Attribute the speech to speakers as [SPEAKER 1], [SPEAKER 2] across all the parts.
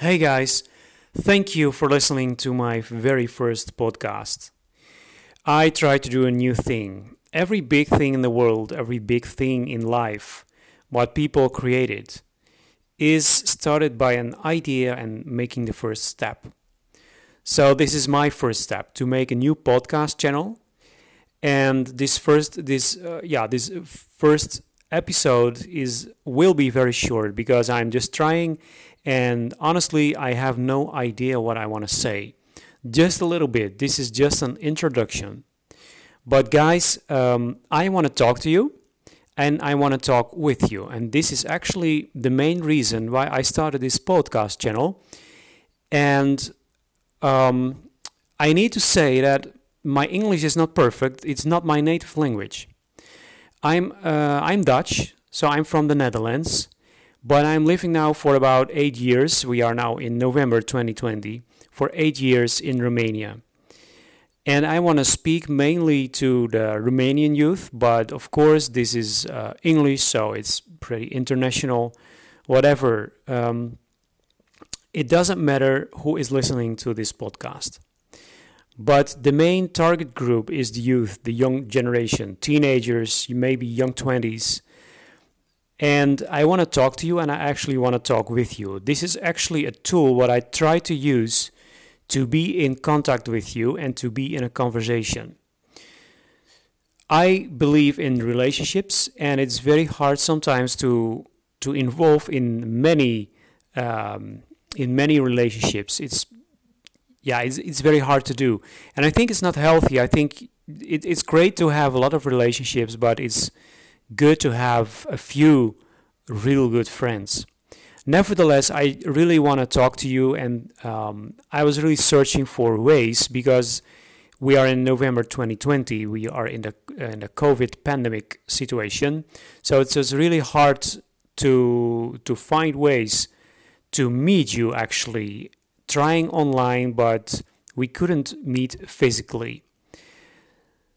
[SPEAKER 1] Hey guys, thank you for listening to my very first podcast. I try to do a new thing. Every big thing in the world, every big thing in life, what people created, is started by an idea and making the first step. So this is my first step to make a new podcast channel. And this first this uh, yeah, this first episode is will be very short because I'm just trying and honestly, I have no idea what I want to say. Just a little bit. This is just an introduction. But, guys, um, I want to talk to you and I want to talk with you. And this is actually the main reason why I started this podcast channel. And um, I need to say that my English is not perfect, it's not my native language. I'm, uh, I'm Dutch, so I'm from the Netherlands. But I'm living now for about eight years. We are now in November 2020 for eight years in Romania. And I want to speak mainly to the Romanian youth, but of course, this is uh, English, so it's pretty international. Whatever. Um, it doesn't matter who is listening to this podcast. But the main target group is the youth, the young generation, teenagers, maybe young 20s and I want to talk to you and I actually want to talk with you. This is actually a tool what I try to use to be in contact with you and to be in a conversation. I believe in relationships and it's very hard sometimes to to involve in many um, in many relationships. It's yeah, it's, it's very hard to do, and I think it's not healthy. I think it, it's great to have a lot of relationships, but it's good to have a few real good friends. Nevertheless, I really want to talk to you, and um, I was really searching for ways because we are in November 2020. We are in the in the COVID pandemic situation, so it's just really hard to to find ways to meet you. Actually, trying online, but we couldn't meet physically.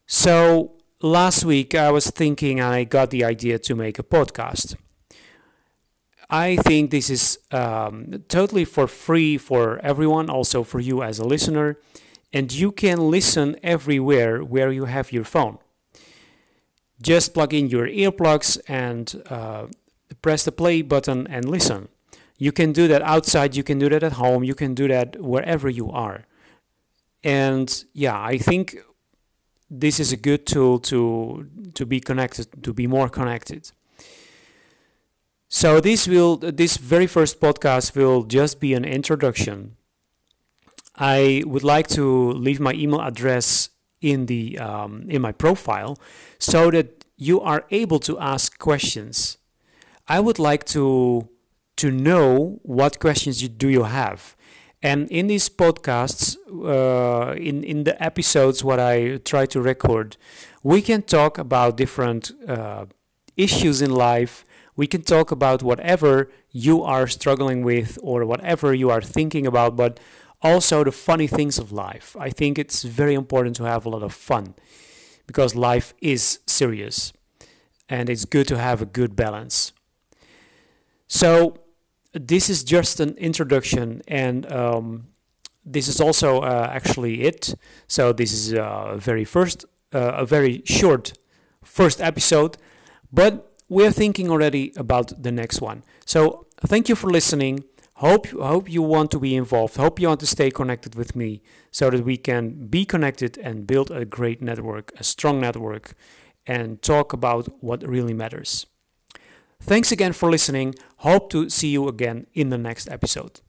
[SPEAKER 1] So last week I was thinking and I got the idea to make a podcast. I think this is um, totally for free for everyone, also for you as a listener, and you can listen everywhere where you have your phone. Just plug in your earplugs and uh, press the play button and listen. You can do that outside, you can do that at home, you can do that wherever you are. And yeah, I think this is a good tool to to be connected, to be more connected. So this will this very first podcast will just be an introduction. I would like to leave my email address in the um, in my profile so that you are able to ask questions. I would like to to know what questions you, do you have and in these podcasts, uh, in in the episodes, what I try to record, we can talk about different uh, issues in life. We can talk about whatever you are struggling with or whatever you are thinking about, but also the funny things of life. I think it's very important to have a lot of fun because life is serious and it's good to have a good balance. So, this is just an introduction and um, this is also uh, actually it. So this is a uh, very first uh, a very short first episode but we're thinking already about the next one. So thank you for listening. Hope hope you want to be involved. Hope you want to stay connected with me so that we can be connected and build a great network a strong network and talk about what really matters Thanks again for listening. Hope to see you again in the next episode.